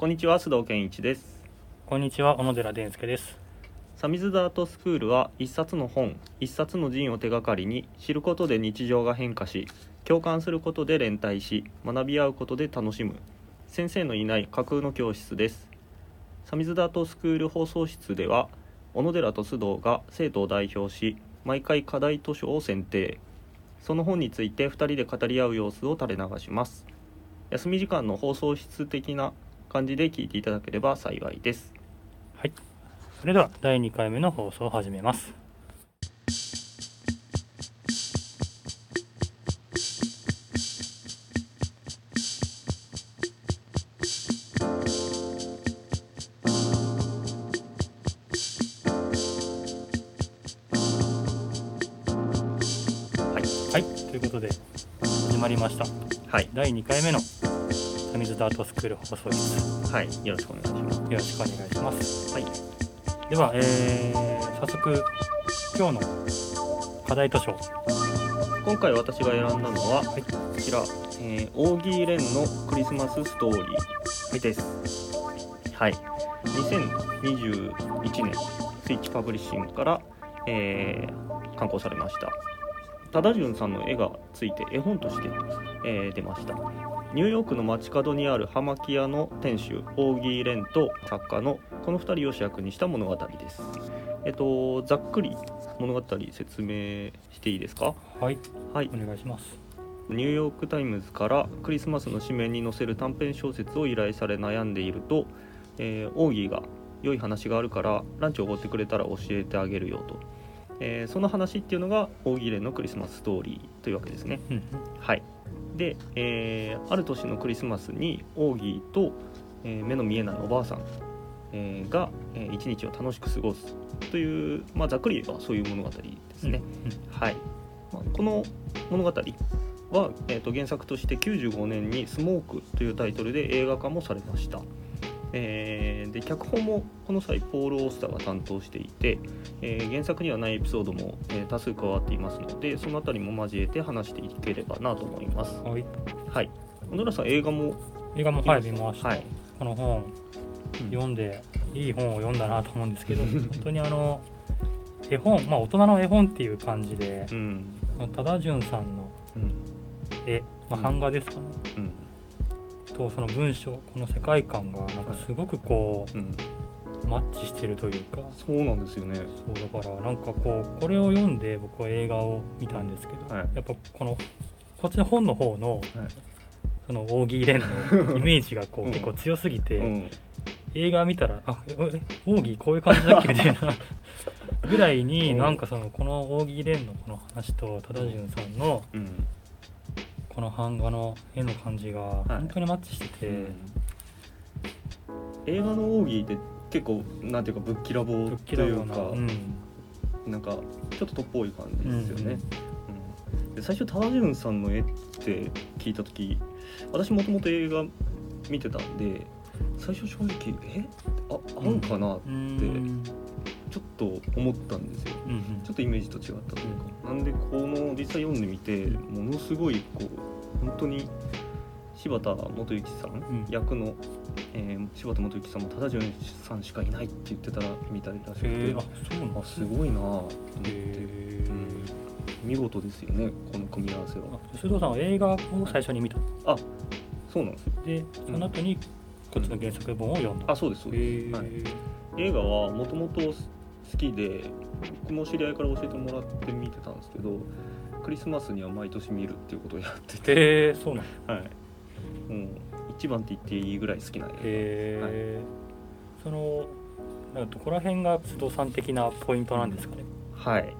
こんにちは須藤健一です。こんにちは小野寺伝介です。サミズダートスクールは一冊の本一冊の人を手がかりに知ることで日常が変化し共感することで連帯し学び合うことで楽しむ先生のいない架空の教室です。サミズダートスクール放送室では小野寺と須藤が生徒を代表し毎回課題図書を選定。その本について2人で語り合う様子を垂れ流します。休み時間の放送室的な感じで聞いていただければ幸いです。はい。それでは第2回目の放送を始めます。はい。はい。ということで始まりました。はい。第2回目のサミズダートスクール放送室。はいよろしくお願いします。よろしくお願いします。はい。では、えー、早速今日の課題図書。今回私が選んだのははい。こちら、えー、オーギー・レンのクリスマスストーリー。です。はい。2021年スイッチパブリッシングから、えー刊行されました。多田潤さんの絵がついて絵本として、えー出ましたニューヨークの街角にある葉巻屋の店主オーギー・レンと作家のこの2人を主役にした物語です。えっとざっくり物語説明していいですか？はい。はい。お願いします。ニューヨーク・タイムズからクリスマスの紙面に載せる短編小説を依頼され悩んでいると、えーオーギーが良い話があるからランチをおごってくれたら教えてあげるよと、えーその話っていうのがオーギーレンのクリスマスストーリーというわけですね。うん。はいで、えーある年のクリスマスにオーギーと、えー目の見えないおばあさん、えーが、えー一日を楽しく過ごすという、まあ、ざっくり言えばそういう物語ですね、はい、まあ、この物語は、えー、と原作として95年に「スモーク」というタイトルで映画化もされました、えーで脚本もこの際ポール・オースターが担当していて、えー原作にはないエピソードも、えー多数加わっていますのでそのあたりも交えて話していければなと思います。うんはい。はい。小野田さん映画も映画もはい見ました、はい。この本うん。読んでいい本を読んだなと思うんですけど本当にあの絵本まあ大人の絵本っていう感じでうん。多田潤さんのうん。絵、まあ、うん。版画ですかね、うんとその文章この世界観がなんかすごくこうん。うマッチしてるというか。そうなんですよね。そうだからなんかこうこれを読んで僕は映画を見たんですけど、はい。やっぱこのこっちの本の方のはい。そのオーギー・レンの イメージがこううん。結構強すぎて、うん。映画見たらあええオーギーこういう感じだっけ？みたいな。ぐらいに うん。なんかそのこのオーギー・レンのこの話と多田潤さんのうんこの版画の絵の感じが本当にマッチしてて、映画のオーギーって結構なんていうかぶっきらぼうというか、うん、なんかちょっととっぽい感じですよね、うんうんで最初タダジュンさんの絵って聞いた時私もともと映画見てたんで最初正直え？あ合うかなってうんちょっと思ったんですよ。うんうん。ちょっとイメージと違ったというか、なんでこの実際読んでみてものすごいこう本当に柴田元幸さん、ん。役の、えー柴田元幸さんもただ潤さんしかいないって言ってたら見たりらしくて、あそうなんあすごいなぁと思って、うん。見事ですよねこの組み合わせは。あ須藤さんは映画を最初に見た。あそうなんですよ。でその後にこっちの原作本を読んだ、あそうですそうへです、ー。はい、映画はもともと好きで僕も知り合いから教えてもらって見てたんですけどクリスマスには毎年見るっていうことをやっててへえそうなんだはい。もう一番って言っていいぐらい好きな映へえ、そのなんかどこら辺が須藤さん的なポイントなんですかね、画。はい。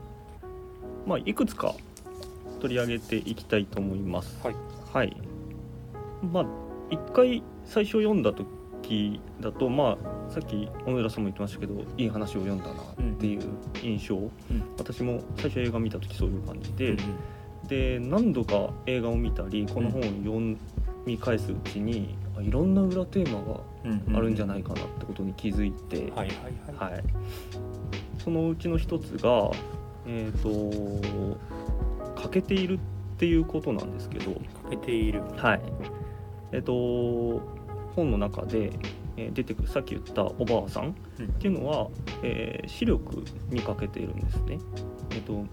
まあいくつか取り上げていきたいと思います。はい。はい。まあ一回最初読んだ時だとまあさっき小野寺さんも言ってましたけどいい話を読んだなっていう印象、私も最初映画見た時そういう感じで、で何度か映画を見たりこの本を読み返すうちに、あいろんな裏テーマがうんあるんじゃないかなってことに気づいて、そのうちの一つが、えー、と欠けているっていうことなんですけど、欠けている。はい。えー、と本の中で、ええー出てくるさっき言ったおばあさんっていうのは、えー視力に欠けているんですね。えっと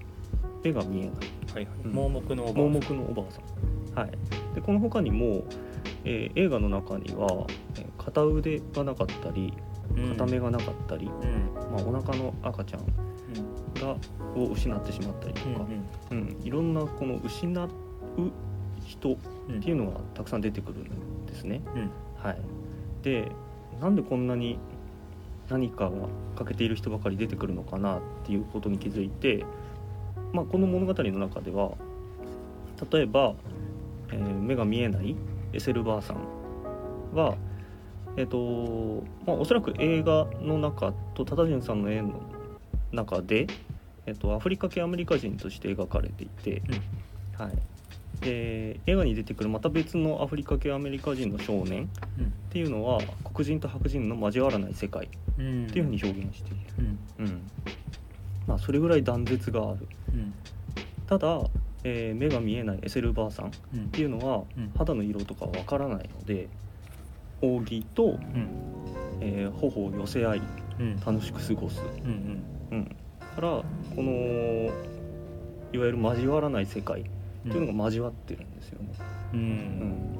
目が見えない。はいはい。うん。盲目のおば盲目のおばあさん。はい、でこの他にも、えー映画の中には、えー片腕がなかったり片目がなかったり、うん。まあ、お腹の赤ちゃんがを失ってしまったりとうんか、うん。いろんなこの失う人っうんていうのがたくさん出てくるんですね。うん。はい、でなんでこんなに何かが欠けている人ばかり出てくるのかなっていうことに気づいて、まあ、この物語の中では例えば、えー目が見えないエセルばあさんは、えっとまあ、おそらく映画の中とタダジュンさんの絵の中で、えっと、アフリカ系アメリカ人として描かれていて、はい、で映画に出てくるまた別のアフリカ系アメリカ人の少年っていうのは黒人と白人の交わらない世界っうんていうふうに表現している、うん。うん。まあ、それぐらい断絶がある。うん。ただ、えー目が見えないエセルばあさんっうんていうのはうん。肌の色とかわからないので扇と、うん。えー頬を寄せ合いうん。楽しく過ごす、うん。うん、からこのいわゆる交わらない世界っていうのが交わってるんですよね。うんうん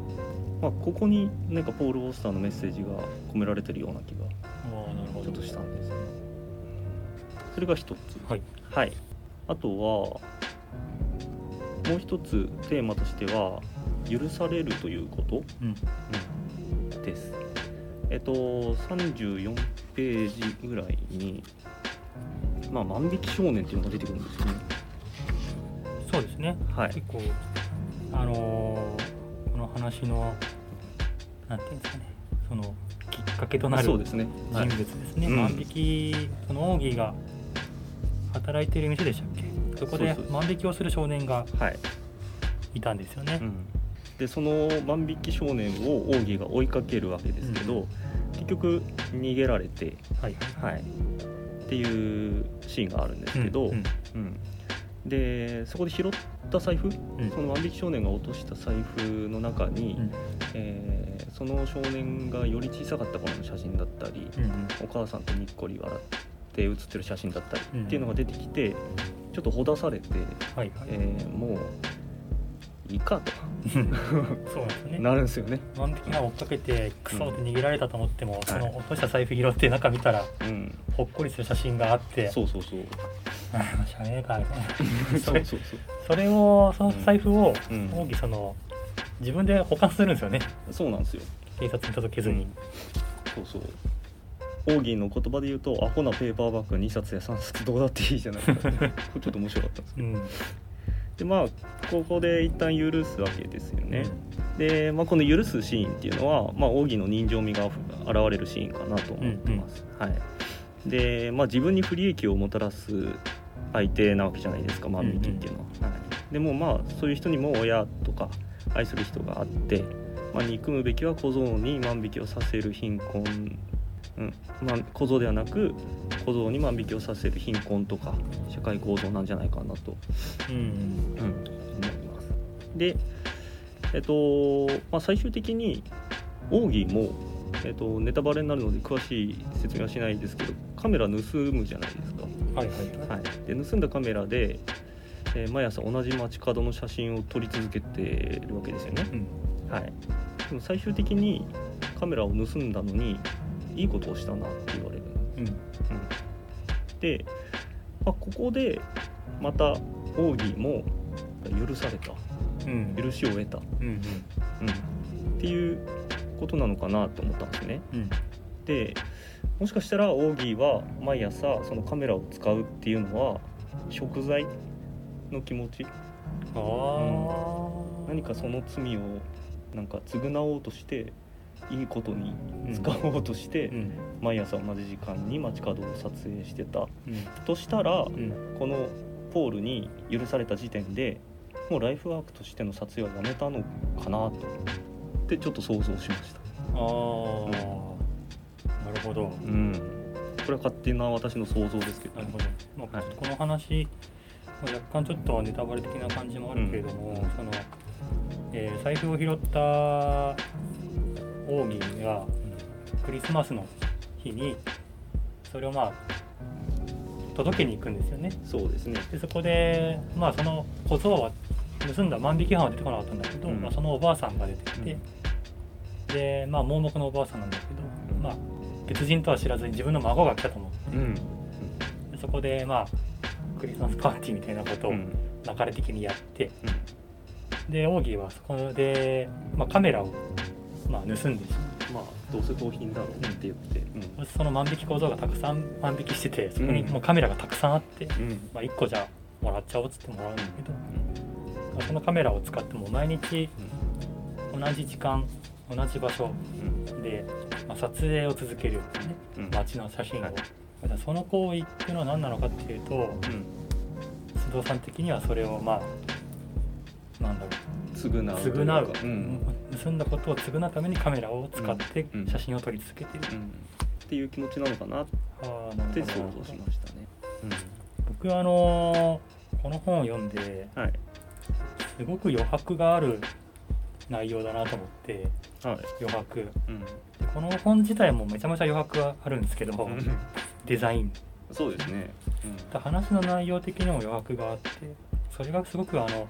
まあ、ここになんかポール・オースターのメッセージが込められてるような気がちょっとしたんですね。それが一つ。はいはい。あとはもう一つテーマとしては許されるということ、うんうんです。えっと34ページぐらいにまあ万引き少年っていうのが出てくるんですよね。そうですね。はい。結構あのーこの話のなんていうんですかね。そのきっかけとなる人物ですね、うん。万引きそのオーギーが働いている店でしたっけ？そこで万引きをする少年がはい。いたんですよね。う、ん、でその万引き少年を奥義が追いかけるわけですけど、う結局逃げられて、はいはい、っていうシーンがあるんですけど、うん。うんでそこで拾った財布、うん。その万引き少年が落とした財布の中に、うん。えーその少年がより小さかった頃の写真だったり、うんうん。お母さんとにっこり笑って写ってる写真だったりうんっていうのが出てきてちょっとほだされて、はいはい、えーもういいかと そうなんですねなるんですよね。万引きが追っかけてクソって逃げられたと思っても、その落とした財布拾って中見たらうん、ほっこりする写真があってそうそうそう。あーしゃあねえかみたいな そうそうそう。それをその財布をうん奥義その自分で保管するんですよねそうなんですよ。警察に届けずに、そうそう。オーギーの言葉で言うと、アホなペーパーバッグ2冊や3冊どうだっていいじゃないかって。これちょっと面白かったんですけど。うんで、まあ、ここで一旦許すわけですよね。で、まあ、この許すシーンっていうのは、まあ、オーギーの人情味が現れるシーンかなと思ってます。はい。で、まあ、自分に不利益をもたらす相手なわけじゃないですか、万引きっていうのは。はい、でも、まあ、そういう人にも親とか愛する人があって、まあ、憎むべきは小僧に万引きをさせる貧困、うん。まあ、小僧ではなく小僧に万引きをさせる貧困とか社会構造なんじゃないかなと。うんうん、思います。で、えっとまあ、最終的に奥義も、えっと、ネタバレになるので詳しい説明はしないですけどカメラ盗むじゃないですか。はいはいはい。はい、で盗んだカメラで、えー毎朝同じ街角の写真を撮り続けてるわけですよね。うん。はい、でも最終的にカメラを盗んだのにいいことをしたなって言われる。ん。ですうん。で、まあ、ここでまた奥義も許された。うん。許しを得た、うんうん、っていうことなのかなと思ったんですね。うん。でもしかしたらオーギーは毎朝そのカメラを使うっていうのは贖罪の気持ち。ああ何かその罪をなんか償おうとしていいことに使おうとして、うん。毎朝同じ時間に街角を撮影してた。うん。としたら、うん。このポールに許された時点でもうライフワークとしての撮影はやめたのかなとってちょっと想像しました。ああなるほど。うん、これは勝手な私の想像ですけどなるほど、まあはい。この話まあ若干ちょっとネタバレ的な感じもあるけれども、うん。その、えー財布を拾ったオーギーがクリスマスの日にそれをまあ届けに行くんですよね。そうですね。でそこでまあその小僧は盗んだ万引き犯は出てこなかったんだけど、うん。まあ、そのおばあさんが出てきて、でまあ盲目のおばあさんなんだけど、うん。まあ別人とは知らずに自分の孫が来たと思って、うん。でそこでまあクリスマスパーティーみたいなことをうん。流れ的にやって、でオーギーはそこで、まあ、カメラを、まあ、盗んでしまうまあどうせ盗品だろうって言って。そしてその万引き構造がたくさん万引きしててそこにもうカメラがたくさんあって、うん。うんまあ、1個じゃあもらっちゃおうっつってもらうんだけど、まあそのカメラを使っても毎日同じ時間同じ場所うん。で、まあ、撮影を続けるようにねうん。街の写真を、はい。その行為っていうのは何なのかっていうとうん。須藤さん的にはそれをまあなんだろう。償う償う、うん盗んだことを償うためにカメラを使ってうん。うん写真を撮り続けている、うん。っていう気持ちなのかなって想像しましたね。僕はあのーこの本を読んではい。すごく余白がある内容だなと思ってはい。余白。うん。でこの本自体もめちゃめちゃ余白はあるんですけど、うん。デザイン。そうですね。話の内容的にも余白があってそれがすごくあの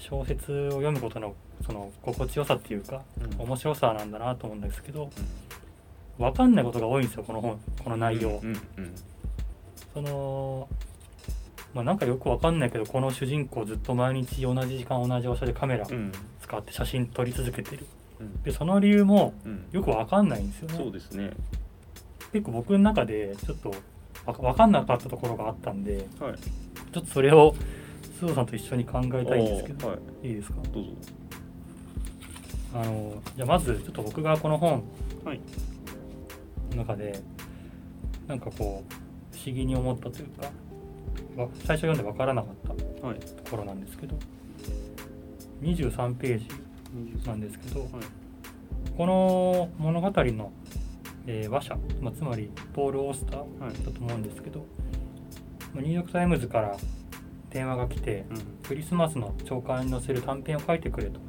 小説を読むことのその心地よさっていうかうん。面白さなんだなと思うんですけど分かんないことが多いんですよこの本この内容、うんうんそのまあなんかよく分かんないけどこの主人公ずっと毎日同じ時間同じ場所でカメラうん。使って写真撮り続けてる。うん。でその理由もうん。よく分かんないんですよね。そうですね。結構僕の中でちょっとわ分かんなかったところがあったんではい。ちょっとそれを須藤さんと一緒に考えたいんですけど、はい。いいですか？どうぞ。あのじゃあまずちょっと僕がこの本はい。の中でなんかこう不思議に思ったというかわ最初読んで分からなかったはい。ところなんですけど23ページなんですけど、はい。この物語の、えー話者、まあ、つまりポール・オースターはいだと思うんですけど、まあニューヨーク・タイムズから電話が来てうん。クリスマスの朝刊に載せる短編を書いてくれと。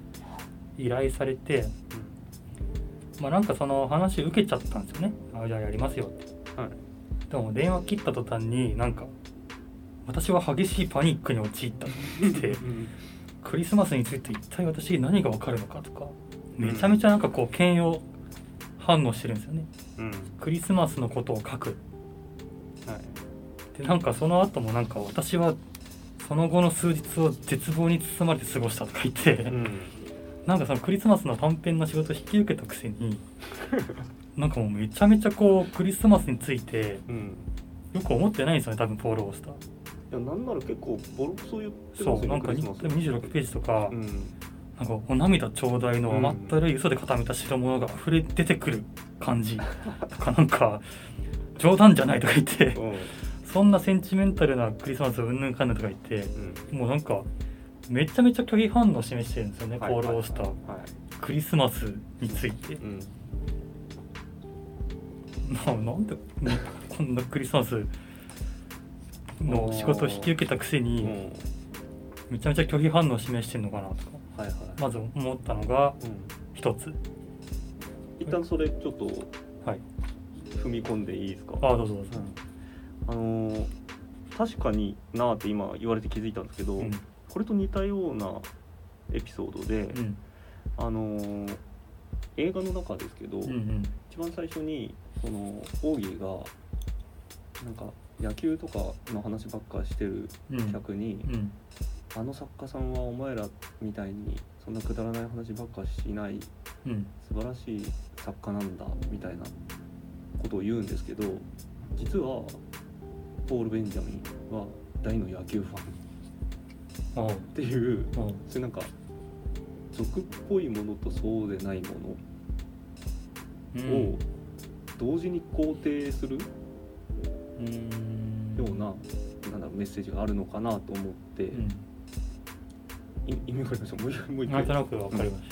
依頼されて、まあ、なんかその話受けちゃったんですよね。あじゃあやりますよって。はい。でも電話切った途端になんか私は激しいパニックに陥ったって。言ってうん。クリスマスについて一体私に何が分かるのかとか。めちゃめちゃなんかこう嫌悪反応してるんですよね。うん。クリスマスのことを書く。はい。でなんかその後もなんか私はその後の数日を絶望に包まれて過ごしたとか言って、うん。なんかそのクリスマスの短編の仕事を引き受けたくせに なんかもうめちゃめちゃこうクリスマスについてうん。よく思ってないんですよね多分ポール・オースターいやなんなら結構ボロクソ言ってますよそうなんかにクリスマス。26ページとか、うん。なんかお涙ちょうだいの甘ったるい嘘で固めた代物が溢れ出てくる感じとかなんか 冗談じゃないとか言ってうんそんなセンチメンタルなクリスマスうんぬんかんぬんとか言ってうん。もうなんかめちゃめちゃ拒否反応を示してるんですよね、はい。ポール・オースター、はい。クリスマスについて、うん。ななんでねこんなクリスマスの仕事を引き受けたくせうにん。めちゃめちゃ拒否反応を示してるのかなとかはいはい。まず思ったのがうん。一つ。一旦それちょっとはい。踏み込んでいいですか？ああどうぞどうぞ、あのー確かになーって今言われて気づいたんですけど、うん。これと似たようなエピソードで、うん。あのー映画の中ですけど、うんうん。一番最初にそのオーギーがなんか野球とかの話ばっかしてるうん。客に、うん。あの作家さんはお前らみたいにそんなくだらない話ばっかしないうん。素晴らしい作家なんだみたいなことを言うんですけど実はポール・ベンジャミンは大の野球ファンっていうういうなんか俗っぽいものとそうでないものを同時に肯定するうん。ような,、なんだろうメッセージがあるのかなと思って、うん。い意味わかりました。もう一回もう一回。なんとなくわかりまし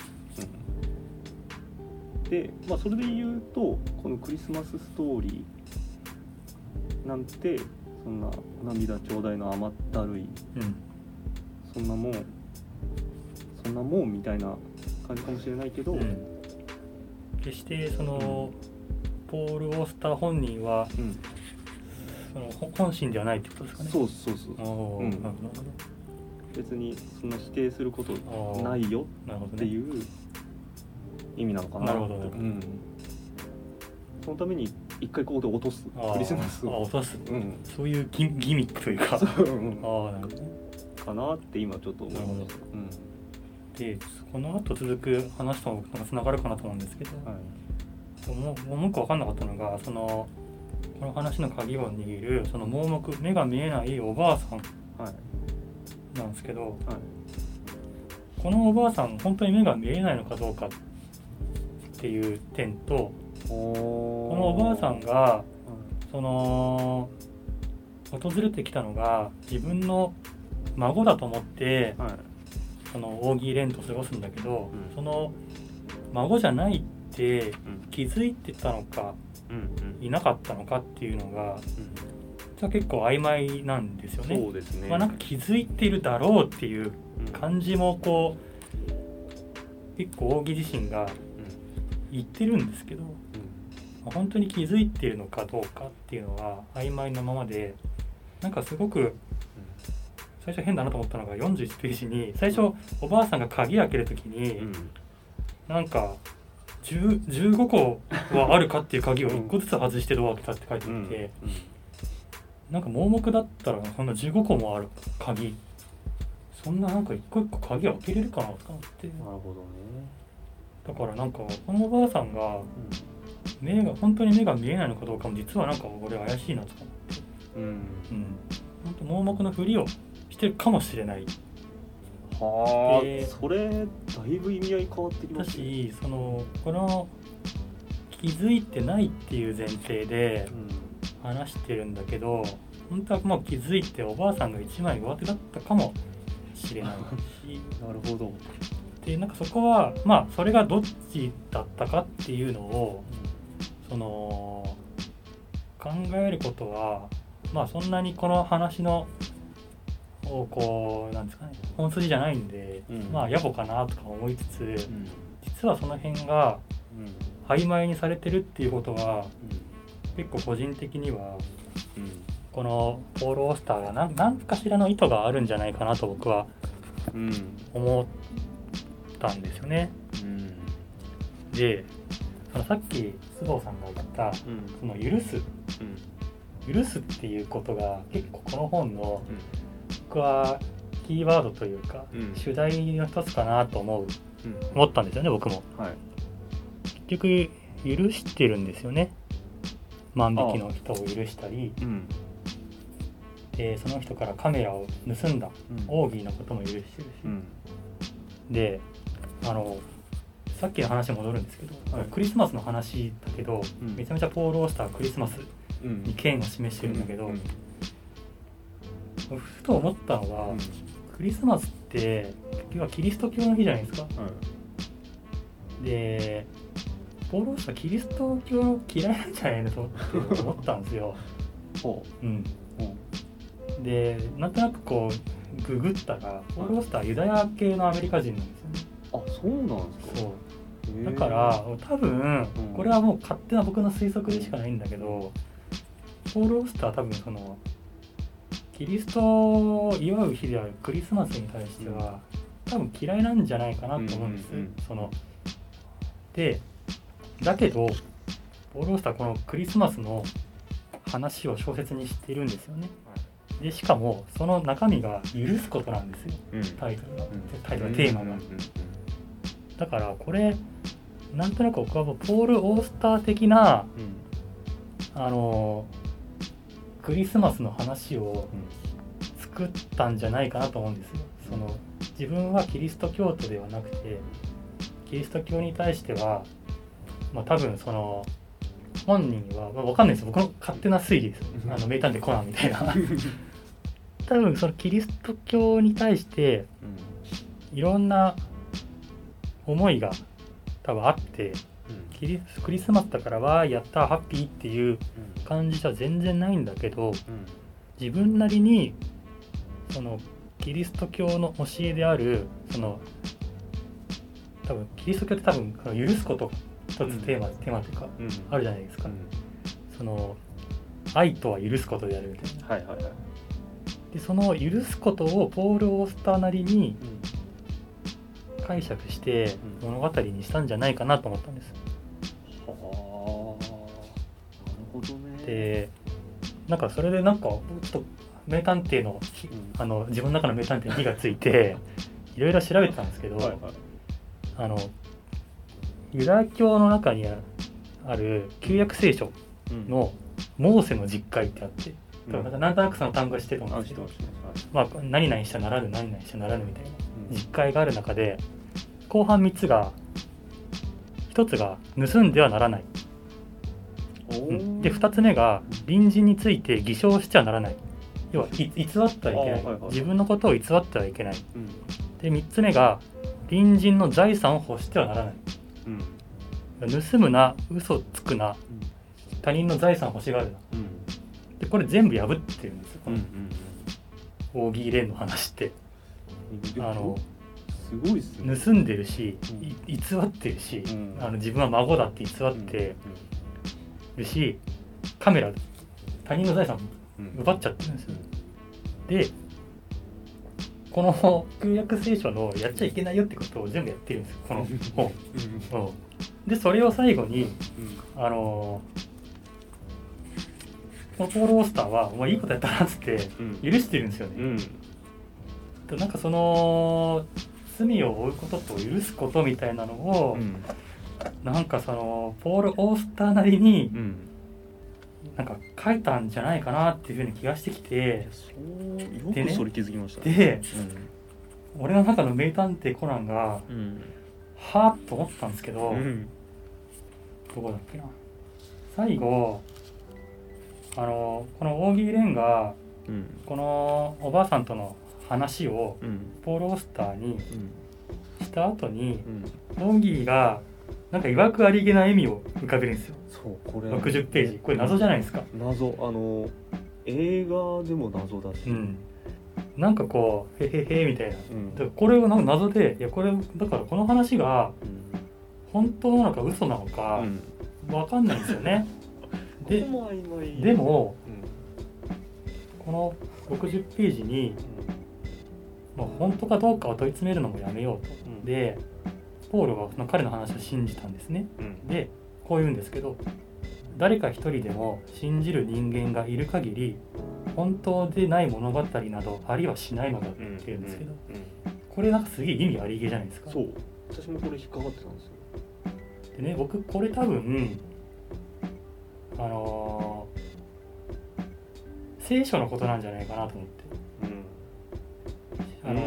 うん。で、まあ、それで言うとこのクリスマスストーリーなんてそんな涙ちょうだいの甘ったるいたうん。そんなもんそんなもんみたいな感じかもしれないけど、うん。決してそのポール・オースター本人はうん。そのほ本心ではないってことですかね。そうそうそう。うん。別にそんな否定することないよ。っていう意味なのかななるほど。ねうん、そのために一回ここで落とす。クリスマスあを落とす。うん。そういうギギミックというか。う。うん。あなるほどね。かなって今ちょっと思いましたうん。でこの後続く話とつながるかなと思うんですけど、はい。もうもう一個分かんなかったのがそのこの話の鍵を握るその盲目目が見えないおばあさん。はい。なんですけどはい。このおばあさん本当に目が見えないのかどうかっていう点とここのおばあさんがその訪れてきたのが自分の孫だと思ってはい。そのオーギー・レンと過ごすんだけど、うん。その孫じゃないってうん。気づいてたのかうんうん。いなかったのかっていうのがうん。実は結構曖昧なんですよね。そうですね。まあ、なんか気づいているだろうっていううん。感じもこう結構扇自身が言ってるんですけど、まあ本当に気づいているのかどうかっていうのは曖昧なままでなんかすごく最初変だなと思ったのが41ページに最初おばあさんが鍵開ける時に、なんか10 15個はあるかっていう鍵を1個ずつ外してドア開けたって書いてうん。あって、なんか盲目だったらこんな15個もある鍵。そんななんか一個一個鍵開けれるかなと思って。なるほどね。だからなんかこのおばあさんが目が本当に目が見えないのかどうかも実はなんか俺怪しいなとかうんうん。うん。本当盲目のふりをしてるかもしれない。はあ、でそれだいぶ意味合い変わってきまだすね。しそのこの気づいてないっていう前提でうん。話してるんだけど本当はもう気づいておばあさんが一枚上手だったかもしれないし。なるほど。でなんかそこはまあそれがどっちだったかっていうのをその考えることはまあそんなにこの話のをこうなんですかね本筋じゃないんで、うん。まあ野暮かなとか思いつつうん。実はその辺がうん。曖昧にされてるっていうことはうん。結構個人的にはうん。このポール・オースターが何何かしらの意図があるんじゃないかなと僕はうん。思ったんですよね。うん。でそのさっき須藤さんが言ったうん。その許す。うん。許すっていうことが結構この本のうん。僕はキーワードというか、うん。主題の一つかなと思う。うん。思ったんですよね僕も。はい。結局許してるんですよね。万引きの人を許したり。うん。でその人からカメラを盗んだ。うん。オーギーのことも許してるし、うん。であのさっきの話に戻るんですけど、はい。クリスマスの話だけど、うん。めちゃめちゃポール・オースターはクリスマスうん。に権を示してるんだけど、うんふと思ったのが、クリスマスって要はキリスト教の日じゃないですか。はい。でポール・オースターキリスト教嫌いなんじゃないのと思ったんですよ、ほう。ん、う。ほでなんとなくこうググったらポール・オースターはユダヤ系のアメリカ人なんですよね。うあそうなんですか？そうだから多分うん。これはもう勝手な僕の推測でしかないんだけどポール・オースターは多分そのキリストを祝う日であるクリスマスに対しては多分嫌いなんじゃないかなと思うんです、そのでだけどポール・オースターはこのクリスマスの話を小説にしているんですよね。でしかもその中身が許すことなんですよ。うん。タイトルが、うん。タイトルがテーマが、だからこれなんとなく僕はポール・オースター的なうん。あのクリスマスの話を作ったんじゃないかなと思うんですよ。その自分はキリスト教徒ではなくてキリスト教に対しては、まあ、多分その本人は、まあ、分かんないです。よ僕の勝手な推理ですうん。あの名探偵コナンみたいな。多分そのキリスト教に対していろんな思いが多分あってキリスクリスマスだからわーやったーハッピーっていう感じじゃ全然ないんだけど自分なりにそのキリスト教の教えであるその多分キリスト教って多分許すこと一つテーマ、うんテーマというかうん。あるじゃないですか、うん。その愛とは許すことであるみたいな。はいはいはい。でその許すことをポール・オースターなりに解釈してうん。物語にしたんじゃないかなと思ったんです。はあ。なるほどね。でなんかそれでなんかちょっと名探偵のあの自分の中の名探偵に火がついて いろいろ調べてたんですけど、はいはい。あのユダヤ教の中にある旧約聖書うん。のモーセの実会ってあって、うん。なんとなくその単語は知ってると思うんですけどまあ、何々しちゃならぬ何々しちゃならぬみたいなうん。実会がある中で後半3つが1つが盗んではならない、で2つ目が隣人について偽証しちゃならない。要はい偽ってはいけない、あはいはい自分のことを偽ってはいけない。うん。で3つ目が隣人の財産を欲してはならない。うん。盗むな嘘つくな。他人の財産を欲しがるな。うん。でこれ全部破ってるんですよ、うんうんオーギー・レンの話って。うん。あのすごいっすね。盗んでるし、偽ってるし、うん。あの自分は孫だって偽ってるし、カメラ他人の財産うん。奪っちゃってるんですよ。でこの旧約聖書のやっちゃいけないよってことを全部やってるんですよ。この本、うん。うん。でそれを最後にうん。あのこのポール・オースターは「お前いいことやったな」っつってうん。許してるんですよね、なんかその罪を負うことと許すことみたいなのを、うん。なんかそのポール・オースターなりにうん。なんか書いたんじゃないかなっていうふうに気がしてきてそうでそれ気づきましたね。で俺の中の名探偵コナンがうん。はぁと思ったんですけど、うん。どこだっけな。最後あのこのオーギー・レンがうん。このおばあさんとの話をうん。ポール・オースターにうんした後にうん。オーギーがなんかいわくありげな笑みを浮かべるんですよ。そうこれ。60ページ。これ謎じゃないですか。謎。あの映画でも謎だし。うん。なんかこう「へへへ」みたいな。うん。でこれをなんか謎でいやこれだからこの話がうん。本当なのか嘘なのかうん。わかんないんですよね。でここも曖昧でもうん。この60ページに、まあ、本当かどうかを問い詰めるのもやめようと。うん。でポールはその彼の話を信じたんですね。うん。でこう言うんですけど誰か一人でも信じる人間がいる限り本当でない物語などありはしないのだってうん言うんですけどうんうん。これなんかすげえ意味ありげじゃないですか。そう。私もこれ引っかかってたんですよ。でね僕これ多分あのー聖書のことなんじゃないかなと思ってあの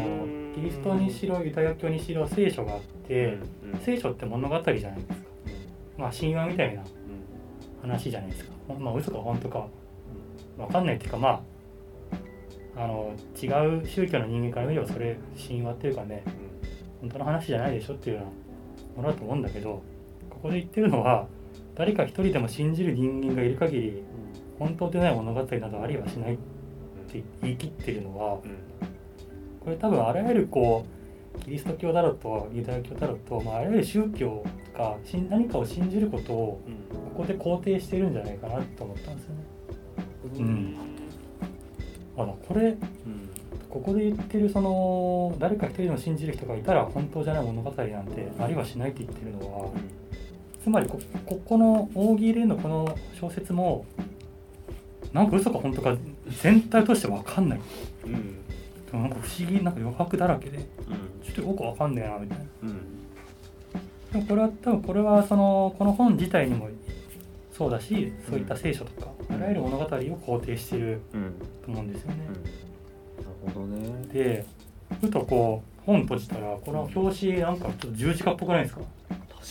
キリストにしろユダヤ教にしろ聖書があって、うん聖書って物語じゃないですか。まあ神話みたいな話じゃないですか。まあ嘘か本当かわかんないっていうかまああの違う宗教の人間から見ればそれ神話っていうかね本当の話じゃないでしょっていうようなものだと思うんだけどここで言ってるのは誰か一人でも信じる人間がいる限り本当でない物語などありはしないって言い切ってるのはこれ多分あらゆるこうキリスト教だろうとユダヤ教だろうと、まあ、あらゆる宗教とか何かを信じることをここで肯定してるんじゃないかなと思ったんですよね。うん。あのこれここで言ってるその誰か一人でも信じる人がいたら本当じゃない物語なんてありはしないって言ってるのはつまりこここのオーギー・レイのこの小説もなんか嘘か本当か全体として分かんない。うんでもなんか不思議なんか余白だらけで。うん。ちょっとよく分かんねえなみたいな。うん。でもこれは多分これはそのこの本自体にもそうだしそういった聖書とかあらゆる物語を肯定してるうん。と思うんですよね。なるほどね。でふとこう本閉じたらこの表紙なんかちょっと十字架っぽくないですか？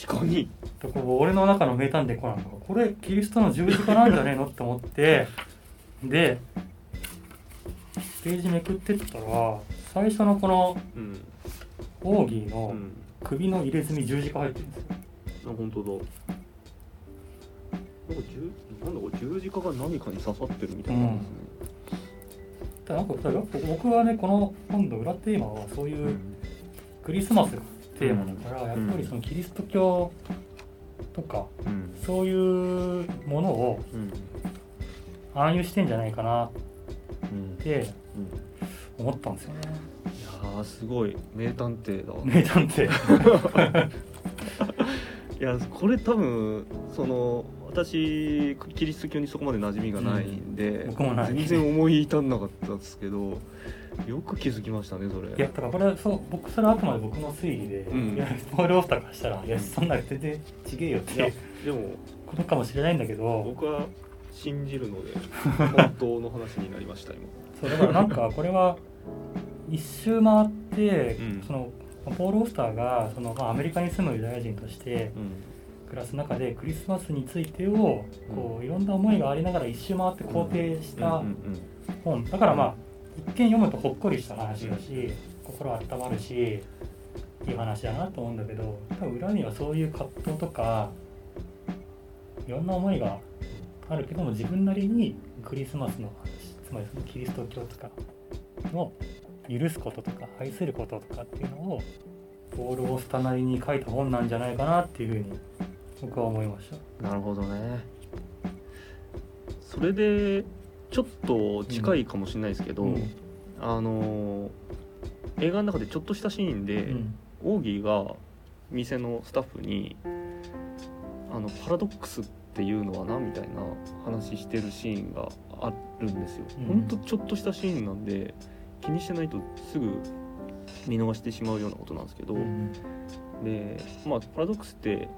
確かに。でこう俺の中の名探偵コナンがこれキリストの十字架なんじゃねえの？って思ってでページめくってったら最初のこのうんオーギーのうん首の入れ墨十字架入ってるんですよ。あ本当だ。なんか十なんだこれ十字架が何かに刺さってるみたいな。ん。ですねただなんか僕はねこの本の裏テーマはそういうクリスマスがテーマだから、うん。やっぱりそのキリスト教とかうん。そういうものをうん。暗喩してんじゃないかなっうん。てうん思ったんですよね。いやーすごい。名探偵だわ。名探偵。いやこれ多分その私キリスト教にそこまで馴染みがないんで、僕もない。全然思い至んなかったですけどよく気づきましたねそれ。いやだからこれはそう僕それはあくまで僕の推理で、うん。いやポール・オスターからしたら「いやそんなの全然ちげえよ」っいやてでもことかもしれないんだけど。僕は信じるので 本当の話になりました今そうだからなんかこれは一周回って、うん。そのポール・オスターがその、まあ、アメリカに住むユダヤ人としてうん。暮らす中でクリスマスについてをこういろんな思いがありながら一周回って肯定した本。だからまあ一見読むとほっこりした話だし心温まるしいい話だなと思うんだけど多分裏にはそういう葛藤とかいろんな思いがあるけども自分なりにクリスマスの話つまりそのキリスト教とかの許すこととか愛することとかっていうのをポール・オスタなりに書いた本なんじゃないかなっていうふうに僕は思いました。なるほどね。それでちょっと近いかもしれないですけど、うん。あのー映画の中でちょっとしたシーンで、うん。オーギーが店のスタッフにあのパラドックスっていうのはなみたいな話してるシーンがあるんですよ、うん。ほんとちょっとしたシーンなんで気にしてないとすぐ見逃してしまうようなことなんですけど、うんでまあパラドックスって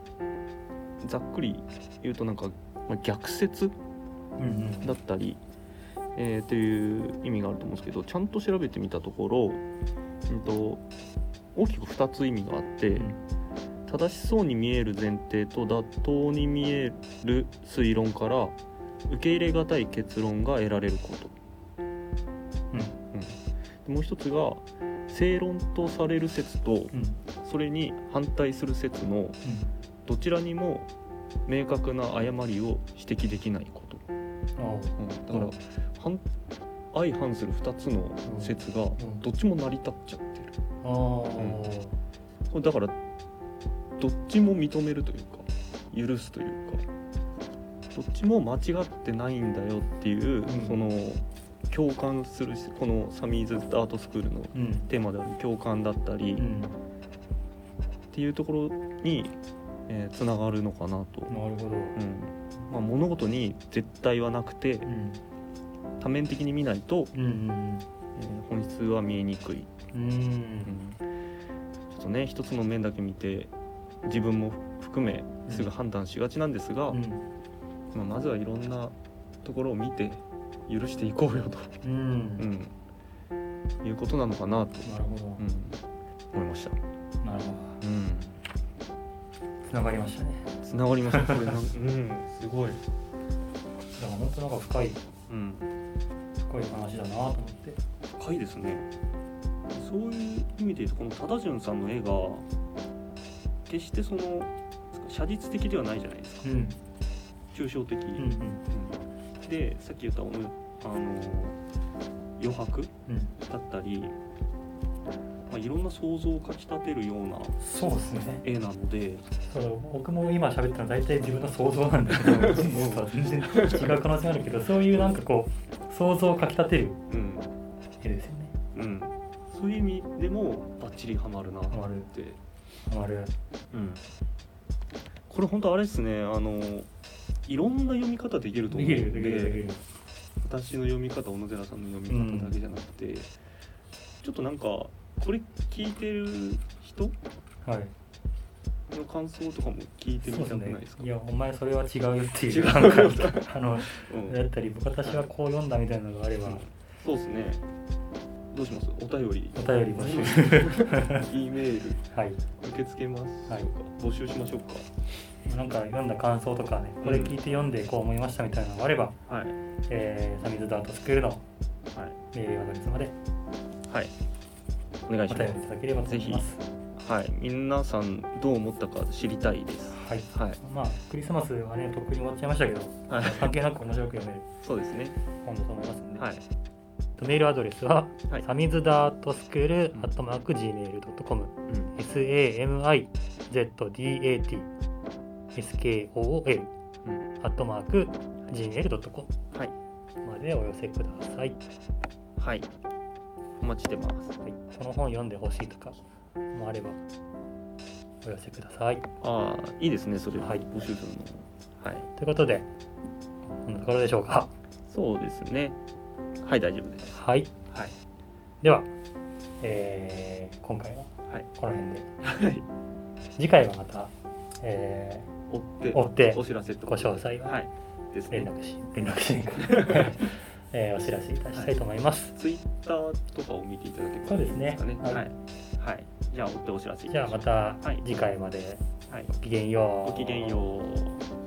ざっくり言うとなんか、まあ、逆説うんうん。だったり、えーっていう意味があると思うんですけどちゃんと調べてみたところ、うん、と大きく2つ意味があって、うん。正しそうに見える前提と妥当に見える推論から受け入れがたい結論が得られること、うん。でもう一つが正論とされる説とうん。それに反対する説のどちらにも明確な誤りを指摘できないこと、あうん、だから、反相反する2つの説がん。どっちも成り立っちゃってる。ああ。これだからどっちも認めるというか許すというかどっちも間違ってないんだよっていう、ん。その共感するしこのサミーズ・アートスクールのうん。テーマである共感だったり、っうん。ていうところに、えーつながるのかなと、なるほど。うん。まあ、物事に絶対はなくてうん。多面的に見ないと、うんうん。えー本質は見えにくい、うん。うん。ちょっとね一つの面だけ見て自分も含めすぐ判断しがちなんですが、うんまあ、まずはいろんなところを見て許していこうよと、うんうん、いうことなのかなと、なるほどうん、思いました。なるほどうんつながりましたねつながりました。これなん、うん、すごい。だから本当なんか深いうん、深い話だなと思って深いですね。そういう意味で言うと、この忠潤さんの絵が。決してその。写実的ではないじゃないですか。うん抽象的。うんうんうんで、さっき言った、あの。余白うんだったり。まあ、いろんな想像をかきたてるようなそうですね絵なので。そう僕も今喋ったのは大体自分の想像なんだけど 全然違う可能性があるけどそういうなんかこう想像をかきたてるうん。絵ですよねうん。そういう意味でも、バッチリハマるなって。ハマるハマるうん、これ本当あれですねあのいろんな読み方できると思うんで私の読み方小野寺さんの読み方だけじゃなくて、ちょっとなんかこれ聞いてる人はい。の感想とかも聞いてみたくないですか？いやお前それは違うよっていう違うあのうん。だったり私はこう読んだみたいなのがあれば。そうですねどうします？お便り。お便り募集。E メール。はい。受け付けます？はい。募集しましょうなんか読んだ感想とかねこれ聞いて読んでこう思いましたみたいなのがあれば、かはい。えー、サミズダートスクールのはい。メールアドレスまではい。お願いお便りいしますただければと思います。はい。皆さんどう思ったか知りたいです。はい。はい。まあクリスマスはねとっくに終わっちゃいましたけどはい。関係なく面白く読めるそうですね。本だと思いますんで、はいメールアドレスは、はい。サミズダートスクールアットマーク Gmail.com うん。SAMIZDAT skool うん。アットマーク gmail.com はい。までお寄せください、はい。お待ちしてます。はい、この本読んでほしいとかもあればお寄せください。ああいいですねそれ。はい。募集するの。はい。ということでこんなところでしょうか。そうですねはい大丈夫です。はい。はい。では、えー今回ははい。この辺で。はい。次回はまた、え追って追ってお知らせとご詳細ははい。ですー連ね絡し連絡し。えーお知らせいたしたいと思います、ツイッターとかを見ていただければそうですね。はい。はい。い、はい、じゃあ追ってお知らせいじゃあまた次回まで。はい。ごきげんよう。ごきげんよう